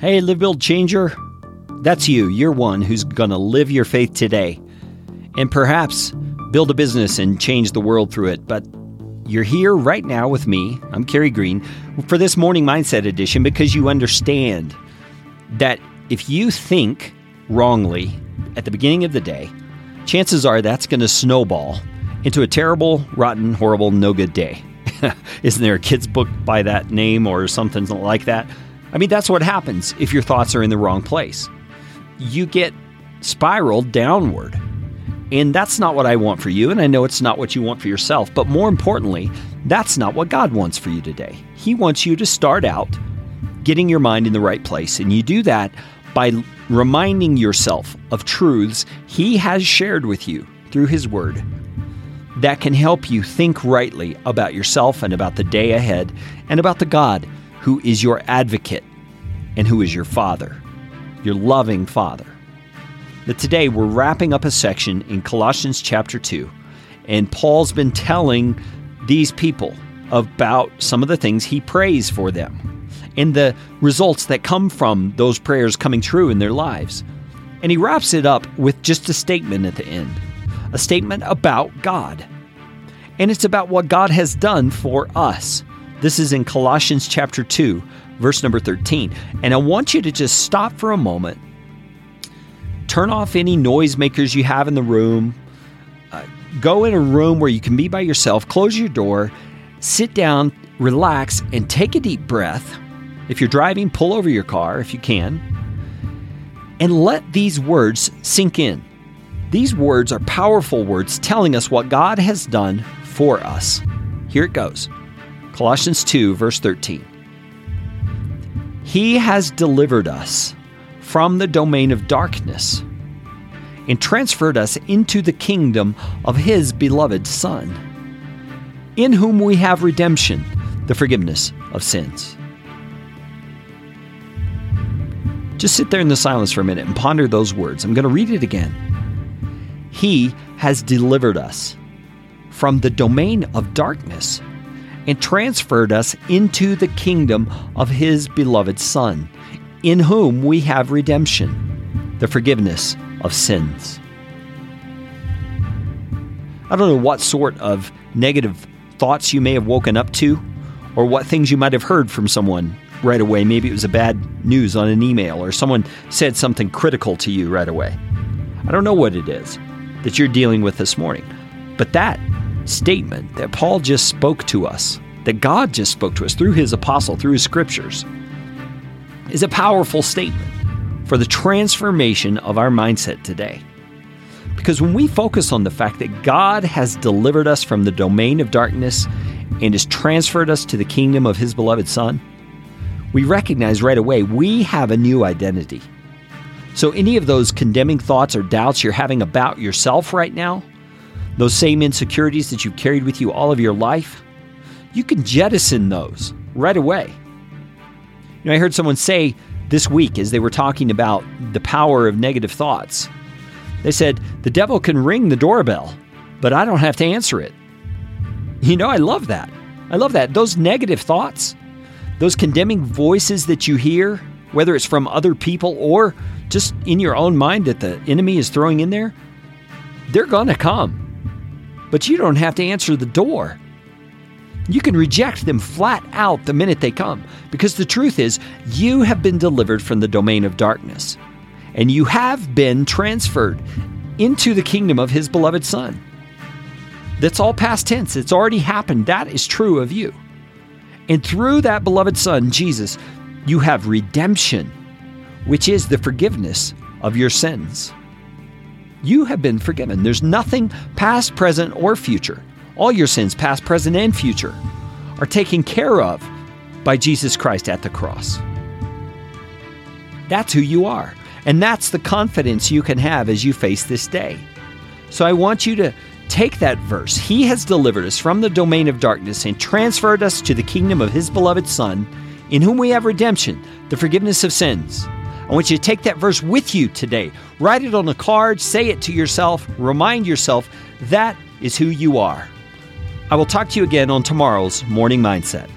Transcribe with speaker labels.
Speaker 1: Hey, Live Build Changer. That's you. You're one who's going to live your faith today and perhaps build a business and change the world through it. But you're here right now with me. I'm Carey Green for this morning mindset edition because you understand that if you think wrongly at the beginning of the day, chances are that's going to snowball into a terrible, rotten, horrible, no good day. Isn't there a kid's book by that name or something like that? I mean, that's what happens if your thoughts are in the wrong place. You get spiraled downward. And that's not what I want for you. And I know it's not what you want for yourself. But more importantly, that's not what God wants for you today. He wants you to start out getting your mind in the right place. And you do that by reminding yourself of truths He has shared with you through His Word that can help you think rightly about yourself and about the day ahead and about the God who is your advocate and who is your Father, your loving Father. That today we're wrapping up a section in Colossians chapter 2, and Paul's been telling these people about some of the things he prays for them and the results that come from those prayers coming true in their lives. And he wraps it up with just a statement at the end a statement about God. And it's about what God has done for us. This is in Colossians chapter 2, verse number 13. And I want you to just stop for a moment, turn off any noisemakers you have in the room, uh, go in a room where you can be by yourself, close your door, sit down, relax, and take a deep breath. If you're driving, pull over your car if you can, and let these words sink in. These words are powerful words telling us what God has done for us. Here it goes Colossians 2, verse 13. He has delivered us from the domain of darkness and transferred us into the kingdom of His beloved Son, in whom we have redemption, the forgiveness of sins. Just sit there in the silence for a minute and ponder those words. I'm going to read it again. He has delivered us from the domain of darkness and transferred us into the kingdom of His beloved Son, in whom we have redemption, the forgiveness of sins. I don't know what sort of negative thoughts you may have woken up to, or what things you might have heard from someone right away. Maybe it was a bad news on an email, or someone said something critical to you right away. I don't know what it is that you're dealing with this morning. But that statement that Paul just spoke to us, that God just spoke to us through his apostle, through his scriptures, is a powerful statement for the transformation of our mindset today. Because when we focus on the fact that God has delivered us from the domain of darkness and has transferred us to the kingdom of his beloved Son, we recognize right away we have a new identity. So, any of those condemning thoughts or doubts you're having about yourself right now, those same insecurities that you've carried with you all of your life, you can jettison those right away. You know, I heard someone say this week as they were talking about the power of negative thoughts. They said, The devil can ring the doorbell, but I don't have to answer it. You know, I love that. I love that. Those negative thoughts, those condemning voices that you hear, whether it's from other people or just in your own mind that the enemy is throwing in there, they're going to come. But you don't have to answer the door. You can reject them flat out the minute they come because the truth is, you have been delivered from the domain of darkness and you have been transferred into the kingdom of His beloved Son. That's all past tense. It's already happened. That is true of you. And through that beloved Son, Jesus, you have redemption which is the forgiveness of your sins. You have been forgiven. There's nothing past, present, or future. All your sins, past, present, and future, are taken care of by Jesus Christ at the cross. That's who you are. And that's the confidence you can have as you face this day. So I want you to take that verse. He has delivered us from the domain of darkness and transferred us to the kingdom of His beloved Son, in whom we have redemption, the forgiveness of sins. I want you to take that verse with you today. Write it on a card, say it to yourself, remind yourself that is who you are. I will talk to you again on tomorrow's Morning Mindset.